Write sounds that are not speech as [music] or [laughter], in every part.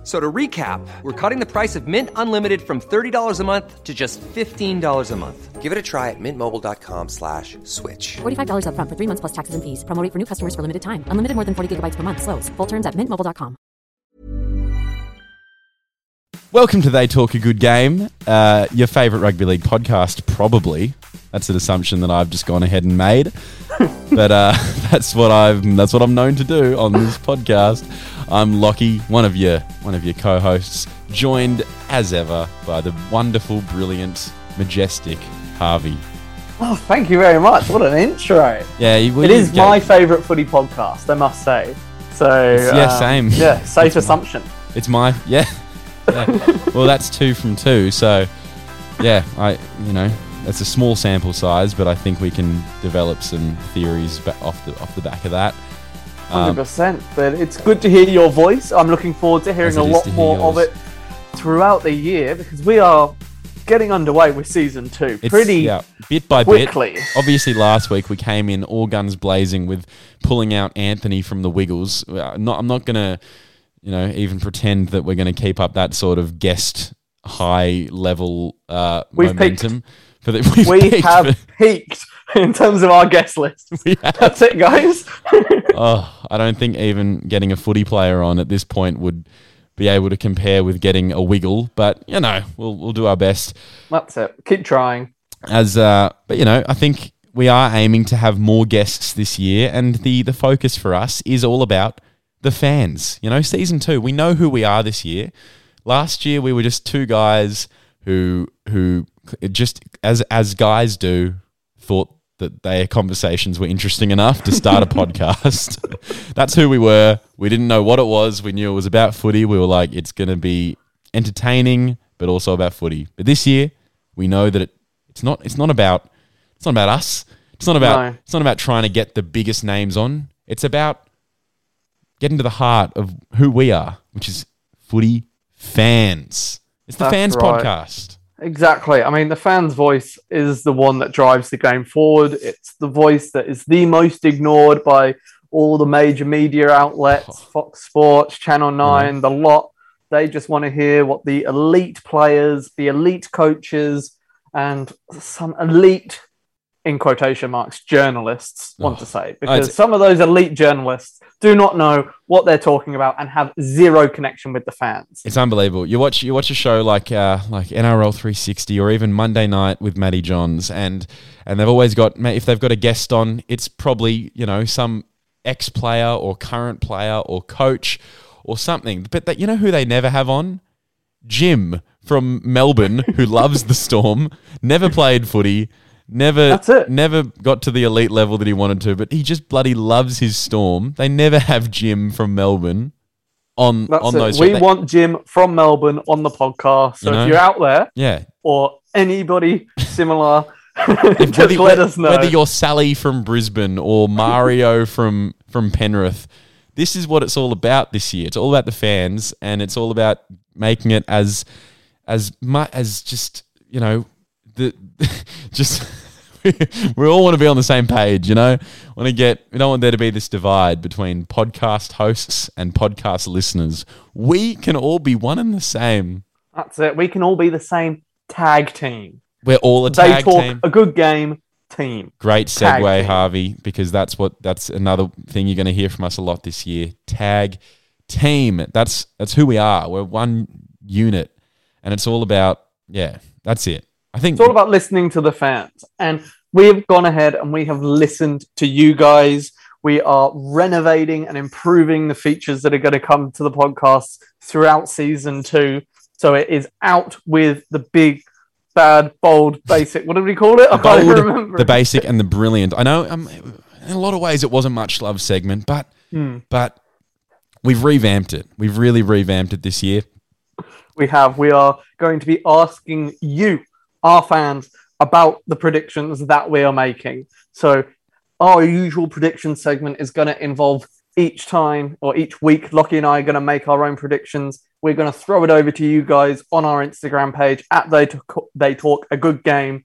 F- So to recap, we're cutting the price of Mint Unlimited from $30 a month to just $15 a month. Give it a try at mintmobile.com slash switch. $45 upfront for three months plus taxes and fees. Promo rate for new customers for limited time. Unlimited more than 40 gigabytes per month. Slows. Full terms at mintmobile.com. Welcome to They Talk a Good Game, uh, your favourite rugby league podcast, probably. That's an assumption that I've just gone ahead and made, [laughs] but uh, [laughs] that's what I've that's what I'm known to do on this podcast. I'm Lockie, one of your one of your co-hosts, joined as ever by the wonderful, brilliant, majestic Harvey. Oh, thank you very much. What an intro. Yeah, you, It is my favourite footy podcast, I must say. So yeah, um, same. Yeah, [laughs] safe assumption. It's my yeah. yeah. well, that's two from two. So yeah, I you know that's a small sample size, but I think we can develop some theories off the off the back of that. Hundred Um, percent. But it's good to hear your voice. I'm looking forward to hearing a lot more of it throughout the year because we are getting underway with season two it's, pretty yeah, bit by quickly. bit. Obviously, last week we came in all guns blazing with pulling out Anthony from the Wiggles. Uh, Not, I'm not gonna, you know, even pretend that we're gonna keep up that sort of guest high level uh, We've peaked. For the, we've We [laughs] peaked have for- peaked in terms of our guest list. [laughs] That's it, guys. [laughs] Oh, I don't think even getting a footy player on at this point would be able to compare with getting a wiggle. But you know, we'll we'll do our best. That's it. Keep trying. As uh, but you know, I think we are aiming to have more guests this year, and the the focus for us is all about the fans. You know, season two, we know who we are this year. Last year, we were just two guys who who just as as guys do thought that their conversations were interesting enough to start a [laughs] podcast. [laughs] That's who we were. We didn't know what it was. We knew it was about footy. We were like, it's going to be entertaining, but also about footy. But this year, we know that it, it's not. It's not about. It's not about us. It's not about. No. It's not about trying to get the biggest names on. It's about getting to the heart of who we are, which is footy fans. It's the That's fans right. podcast. Exactly. I mean, the fan's voice is the one that drives the game forward. It's the voice that is the most ignored by all the major media outlets, Fox Sports, Channel mm-hmm. 9, the lot. They just want to hear what the elite players, the elite coaches, and some elite, in quotation marks, journalists want Oh, to say. Because some of those elite journalists do not know what they're talking about and have zero connection with the fans. It's unbelievable. You watch you watch a show like uh, like NRL 360 or even Monday Night with Matty Johns, and and they've always got if they've got a guest on, it's probably you know some ex player or current player or coach or something. But that you know who they never have on? Jim from Melbourne, who loves the Storm, never played footy. Never, That's it. never got to the elite level that he wanted to, but he just bloody loves his Storm. They never have Jim from Melbourne on That's on it. those. We. They- want Jim from Melbourne on the podcast. So You know? if you're out there yeah, or anybody [laughs] similar, [laughs] just let us know. Whether you're Sally from Brisbane or Mario [laughs] from from Penrith, this is what it's all about this year. It's all about the fans, and it's all about making it as as much as just you know the just. [laughs] we all want to be on the same page, you know. Want to get? We don't want there to be this divide between podcast hosts and podcast listeners. We can all be one and the same. That's it. We can all be the same tag team. We're all a They tag talk team. a good game team. Great Tag segue, team. Harvey, because that's what that's another thing you're going to hear from us a lot this year. Tag team. That's that's who we are. We're one unit, and it's all about yeah. That's it. I think It's all about listening to the fans. And we have gone ahead and we have listened to you guys. We are renovating and improving the features that are going to come to the podcast throughout season two. So it is out with the big, bad, bold, basic. What did we call it? I the can't remember. the basic, and the brilliant. I know. Um, in a lot of ways, it wasn't much love segment, but Hmm. but we've revamped it. We've really revamped it this year. we have. We are going to be asking you, our fans, about the predictions that we are making. So, our usual prediction segment is going to involve each time or each week, Lockie and I are going to make our own predictions. We're going to throw it over to you guys on our Instagram page at They Talk, they Talk a Good Game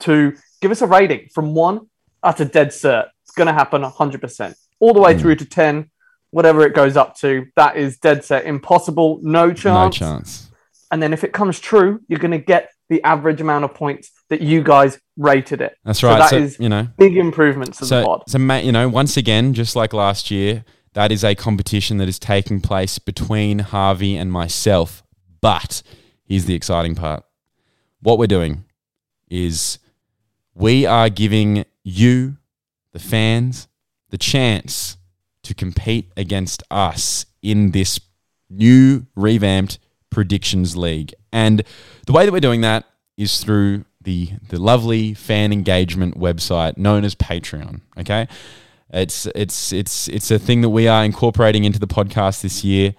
to give us a rating from one at a dead cert. It's going to happen 100%. All the way hmm. through to 10, whatever it goes up to. That is dead set. Impossible. No chance. No chance. And then if it comes true, you're going to get the average amount of points that you guys rated it. That's So right. that So, is you know, big improvements to the so, pod. so you know, once again, just like last year, that is a competition that is taking place between Harvey and myself. But here's the exciting part. What we're doing is we are giving you, the fans, the chance to compete against us in this new revamped predictions league. And the way that we're doing that is through the the lovely fan engagement website known as Patreon. Okay, it's it's it's it's a thing that we are incorporating into the podcast this year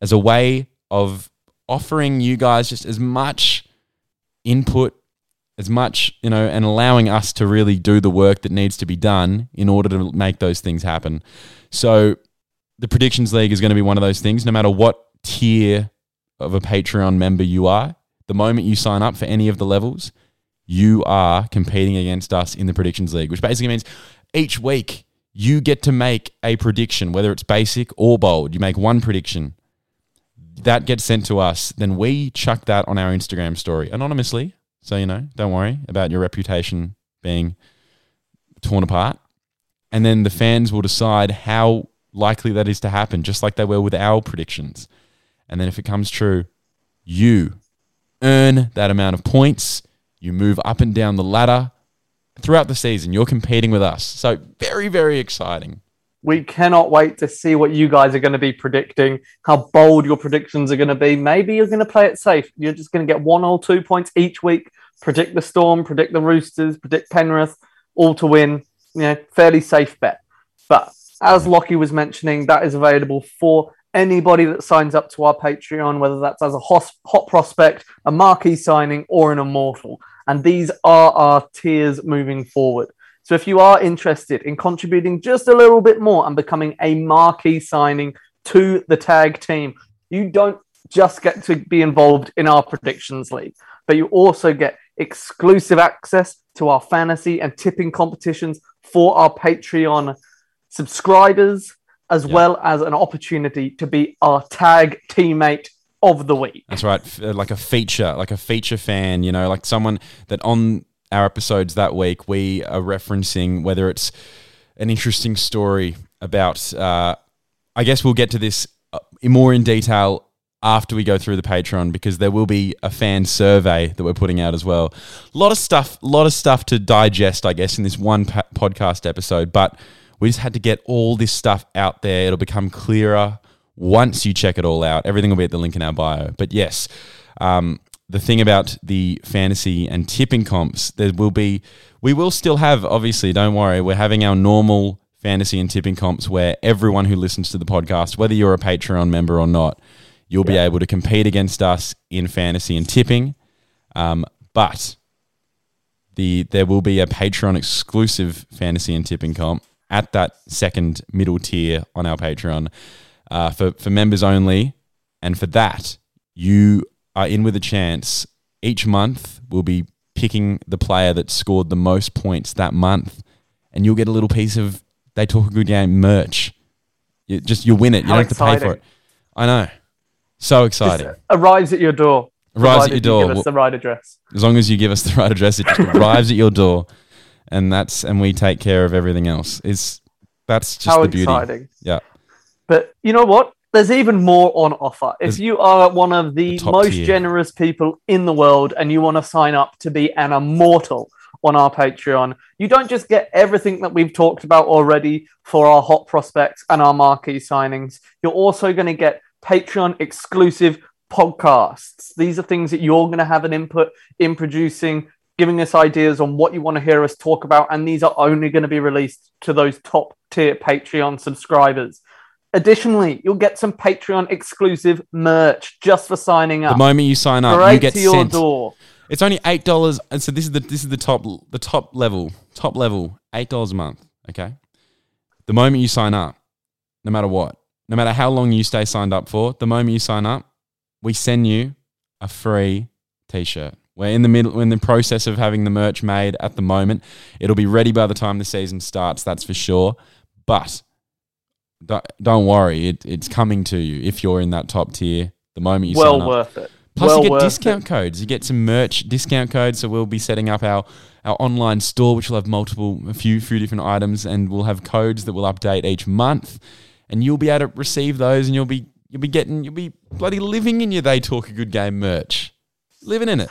as a way of offering you guys just as much input as much you know and allowing us to really do the work that needs to be done in order to make those things happen so the predictions league is going to be one of those things no matter what tier of a patreon member you are the moment you sign up for any of the levels you are competing against us in the predictions league which basically means each week you get to make a prediction whether it's basic or bold. You make one prediction. That gets sent to us. Then we chuck that on our instagram story anonymously. So you know don't worry about your reputation being torn apart. And then the fans will decide how likely that is to happen, just like they were with our predictions. And then if it comes true, you earn that amount of points. You move up and down the ladder throughout the season. You're competing with us. So very, very exciting. We cannot wait to see what you guys are going to be predicting, how bold your predictions are going to be. Maybe you're going to play it safe. You're just going to get one or two points each week. Predict the Storm, predict the Roosters, predict Penrith, all to win. You know, fairly safe bet. But as Lockie was mentioning, that is available for anybody that signs up to our Patreon, whether that's as a hot, prospect, a marquee signing, or an immortal. And these are our tiers moving forward. So if you are interested in contributing just a little bit more and becoming a marquee signing to the tag team, you don't just get to be involved in our predictions league, but you also get exclusive access to our fantasy and tipping competitions for our Patreon subscribers, as Yeah. well as an opportunity to be our tag teammate of the week. That's right. Uh, Like a feature, like a feature fan, you know, like someone that on our episodes that week, we are referencing whether it's an interesting story about, uh, I guess we'll get to this uh, more in detail after we go through the Patreon because there will be a fan survey that we're putting out as well. A lot of stuff, a lot of stuff to digest, I guess, in this one podcast episode, but we just had to get all this stuff out there. It'll become clearer once you check it all out. Everything will be at the link in our bio. But yes, um, the thing about the fantasy and tipping comps, there will be, we will still have, obviously, don't worry, we're having our normal fantasy and tipping comps where everyone who listens to the podcast, whether you're a Patreon member or not, you'll be able to compete against us in fantasy and tipping. Um, but the there will be a Patreon exclusive fantasy and tipping comp at that second middle tier on our Patreon uh, for for members only, and for that you are in with a chance. Each month we'll be picking the player that scored the most points that month, and you'll get a little piece of they talk a good game merch. You just you win it. You How don't have to pay for it. I know. So Just exciting. arrives at your door. Arrives at your you door. Give us the right address. As long as you give us the right address, it just [laughs] arrives at your door, and that's and we take care of everything else. Is that's just How the beauty. exciting. Yeah, But you know what? There's even more on offer. If There's you are one of the, the most tier. generous people in the world and you want to sign up to be an immortal on our Patreon, you don't just get everything that we've talked about already for our hot prospects and our marquee signings. You're also going to get Patreon exclusive podcasts. These are things that you're going to have an input in producing, giving us ideas on what you want to hear us talk about. And these are only going to be released to those top tier Patreon subscribers. Additionally, you'll get some Patreon exclusive merch just for signing up. the moment you sign up, you get to your sent. door. It's only eight dollars, and so this is the this is the top the top level top level eight dollars a month. Okay, the moment you sign up, no matter what, no matter how long you stay signed up for, the moment you sign up, we send you a free t-shirt. We're in the middle, we're in the process of having the merch made at the moment. It'll be ready by the time the season starts, that's for sure. But don't, worry, it, it's coming to you if you're in that top tier. The moment you well sign up. worth it. Plus, well you get discount it. codes. You get some merch discount codes. So we'll be setting up our, our online store, which will have multiple, a few, few different items, and we'll have codes that will update each month, and you'll be able to receive those, and you'll be you'll be getting you'll be bloody living in your they talk a good game merch, living in it.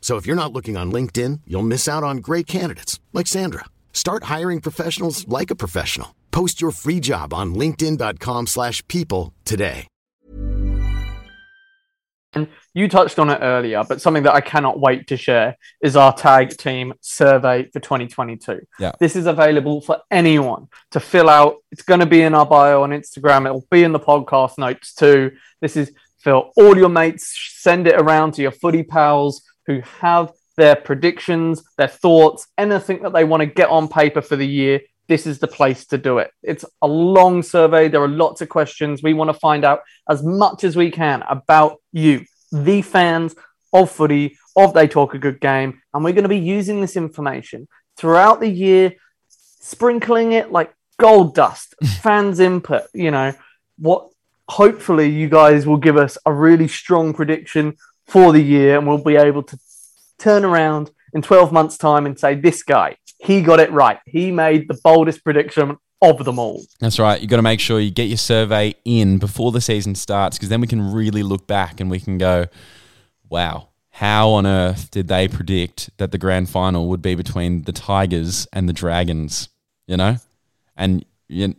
So if you're not looking on LinkedIn, you'll miss out on great candidates like Sandra. Start hiring professionals like a professional. Post your free job on linkedin.com/people slash people today. And you touched on it earlier, but something that I cannot wait to share is our tag team survey for 2022. Yeah. This is available for anyone to fill out. It's going to be in our bio on Instagram. It'll be in the podcast notes too. This is for all your mates. Send it around to your footy pals who have their predictions, their thoughts, anything that they want to get on paper for the year. This is the place to do it. It's a long survey. There are lots of questions. We want to find out as much as we can about you, the fans of footy, of They Talk a Good Game. And we're going to be using this information throughout the year, sprinkling it like gold dust, [laughs] fans' input, you know, what hopefully you guys will give us a really strong prediction for the year and we'll be able to turn around in 12 months' time and say, this guy, he got it right. He made the boldest prediction of them all. That's right. You've got to make sure you get your survey in before the season starts because then we can really look back and we can go, wow, how on earth did they predict that the grand final would be between the Tigers and the Dragons? You know? And you,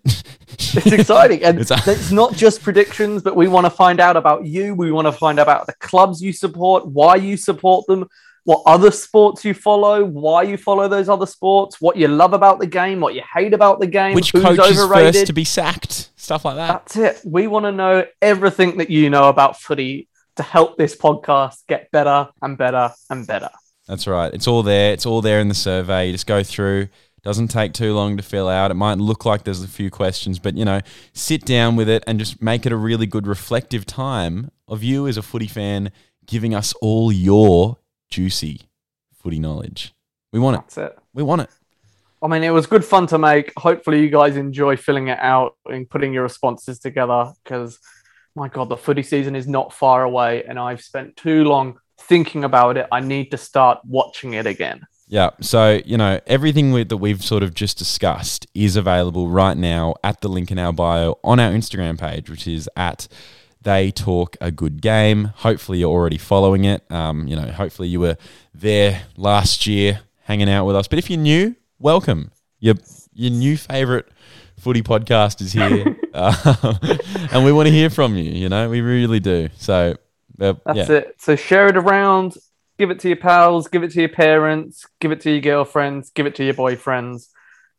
[laughs] It's exciting. And It's- it's, not just predictions, but we want to find out about you. We want to find out about the clubs you support, why you support them, what other sports you follow, why you follow those other sports, what you love about the game, what you hate about the game, which who's coach is overrated. first to be sacked? Stuff like that. That's it. We want to know everything that you know about footy to help this podcast get better and better and better. That's right. It's all there. It's all there in the survey. You just go through. Doesn't take too long to fill out. It might look like there's a few questions, but you know, sit down with it and just make it a really good reflective time of you as a footy fan giving us all your juicy footy knowledge. We want it. That's it. We want it. I mean, it was good fun to make. Hopefully, you guys enjoy filling it out and putting your responses together because, my God, the footy season is not far away, and I've spent too long thinking about it. I need to start watching it again. Yeah. So, you know, everything we, that we've sort of just discussed is available right now at the link in our bio on our Instagram page, which is at they talk a good game. Hopefully, you're already following it. Um, you know, hopefully you were there last year hanging out with us. But if you're new, welcome. Your your new favorite footy podcast is here, uh, [laughs] and we want to hear from you. You know, we really do. So, uh, That's yeah. it. So share it around, give it to your pals, give it to your parents, give it to your girlfriends, give it to your boyfriends.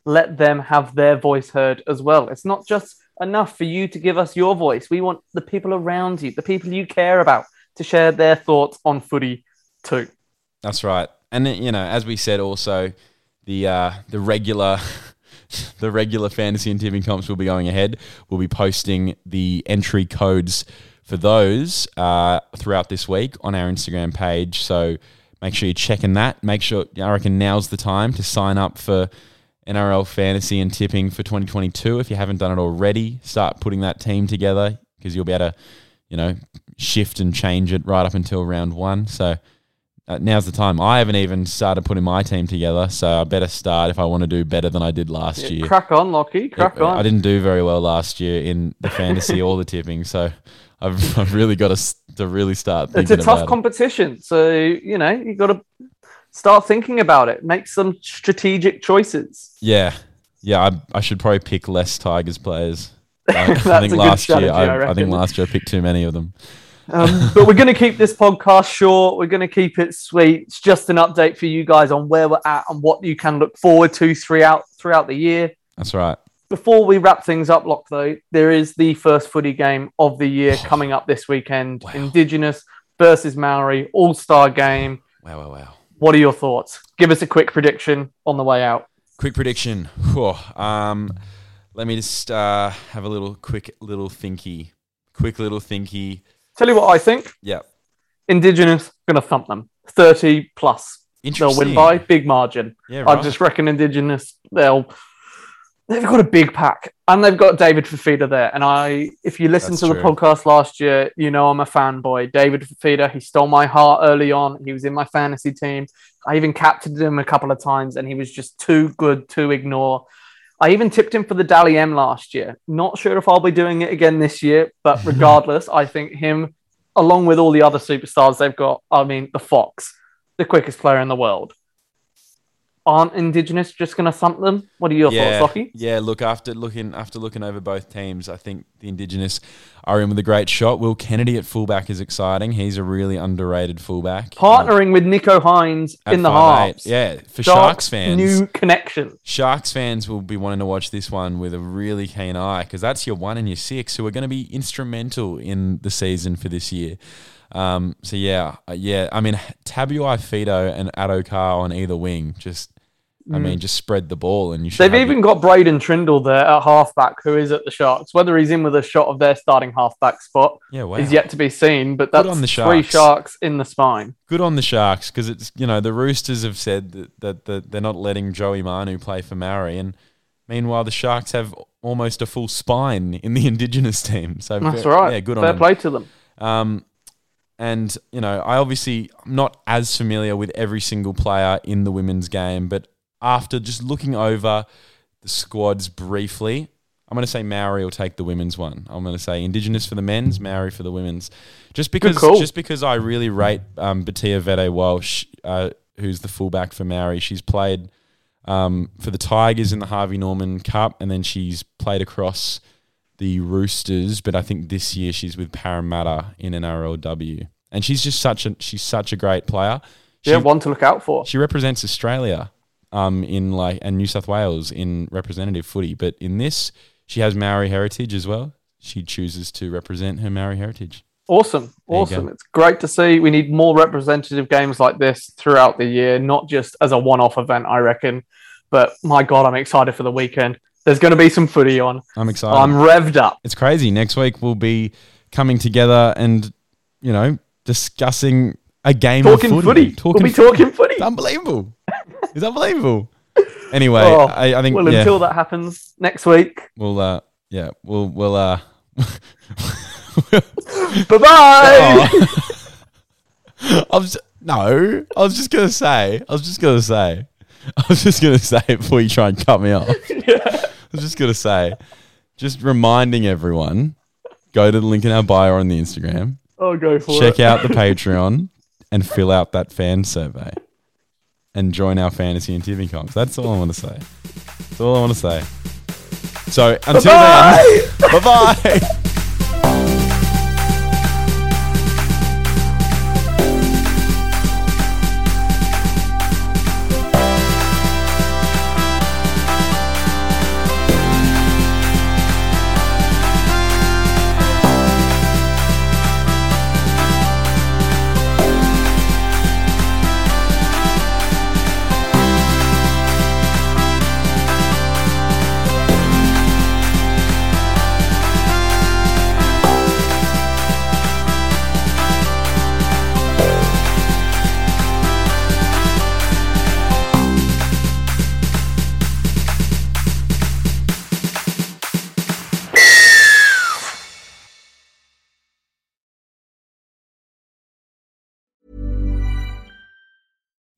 Let them have their voice heard as well. It's not just enough for you to give us your voice. We want the people around you, the people you care about, to share their thoughts on footy too. That's right. And you know, as we said, also the uh, the regular [laughs] the regular fantasy and tipping comps will be going ahead. We'll be posting the entry codes for those uh, throughout this week on our Instagram page. So make sure you're checking that. Make sure I reckon now's the time to sign up for NRL fantasy and tipping for 2022. If you haven't done it already, start putting that team together because you'll be able to, you know, shift and change it right up until round one. So uh, now's the time. I haven't even started putting my team together, so I better start if I want to do better than I did last year. Crack on, Lockie. Crack I- on. I didn't do very well last year in the fantasy or the tipping, so I've, [laughs] I've really got to, to really start it's a tough about it. competition, so you know you got to start thinking about it. Make some strategic choices. Yeah, yeah. I, I should probably pick less Tigers players. [laughs] I, I think last year, strategy, I I, I think last year I picked too many of them. Um, but we're going to keep this podcast short. We're going to keep it sweet. It's just an update for you guys on where we're at and what you can look forward to throughout throughout the year. That's right. Before we wrap things up, Lock, though, there is the first footy game of the year coming up this weekend. Wow. Indigenous versus Maori, all star game. Wow, wow, wow. What are your thoughts? Give us a quick prediction on the way out. Quick prediction. Um, let me just uh, have a little quick little thinky. Quick little thinky. Tell you what I think. Yeah. Indigenous going to thump them. 30 plus. They'll win by big margin. Yeah, I just reckon Indigenous they'll they've got a big pack and they've got David Fifita there. And I, if you listen That's to the true. podcast last year, you know I'm a fanboy. David Fifita, he stole my heart early on. He was in my fantasy team. I even captained him a couple of times, and he was just too good to ignore. I even tipped him for the Dally M last year. Not sure if I'll be doing it again this year, but [laughs] regardless, I think him, along with all the other superstars they've got, I mean, the Fox, the quickest player in the world. Aren't Indigenous just going to thump them? What are your yeah, thoughts, Lockie? yeah. Look after looking after looking over both teams, I think the Indigenous are in with a great shot. Will Kennedy at fullback is exciting. He's a really underrated fullback. Um, Partnering with Nicho Hynes in the 5'8". halves. Yeah, for Dark Sharks fans, New connection. Sharks fans will be wanting to watch this one with a really keen eye because that's your one and your six who are going to be instrumental in the season for this year. Um, so yeah, uh, yeah. I mean, Tabuai-Fidow and Addo-Carr on either wing, just I mean, just spread the ball and you should. Mm. They've even got Braydon Trindall there at halfback, who is at the Sharks. Whether he's in with a shot of their starting halfback spot Yeah, wow. is yet to be seen. But Good that's on the sharks. three Sharks. In the spine. good on the Sharks because it's you know the Roosters have said that, that, that they're not letting Joey Manu play for Maori, and meanwhile the Sharks have almost a full spine in the [laughs] Indigenous team. So That's fair- right. Yeah, good on Fair them. play to them. Um, and you know, I obviously I'm not as familiar with every single player in the women's game, but after just looking over the squads briefly, I'm going to say Maori will take the women's one. I'm going to say Indigenous for the men's, Maori for the women's, just because just because I really rate um, Batia Vette-Welsh, uh, who's the fullback for Maori. She's played um, for the Tigers in the Harvey Norman Cup, and then she's played across the Roosters. But I think this year she's with Parramatta in NRLW, and she's just such a she's such a great player. She, Yeah, one to look out for. she represents Australia, um, in like and New South Wales in representative footy, but in this she has Maori heritage as well. She chooses to represent her Maori heritage. Awesome. Awesome. It's great to see. We need more representative games like this throughout the year, not just as a one off event, I reckon. But my God, I'm excited for the weekend. There's going to be some footy on. I'm excited. I'm revved up. it's crazy. Next week we'll be coming together and you know discussing a game Talking of footy. Talking footy. we'll be talking footy. It's unbelievable. it's unbelievable. [laughs] Anyway, Oh, I, I think well, yeah, until that happens next week. we'll uh, yeah, we'll we'll uh. [laughs] Bye bye. Oh. [laughs] No, I was just gonna say, I was just gonna say, I was just gonna say before you try and cut me off. I was just gonna say, just reminding everyone, go to the link in our bio on the Instagram, I'll go for check it. out the [laughs] Patreon, and fill out that fan survey, and join our fantasy and tipping comps. That's all I want to say. That's all I want to say. So until Bye-bye. [laughs] then, bye bye.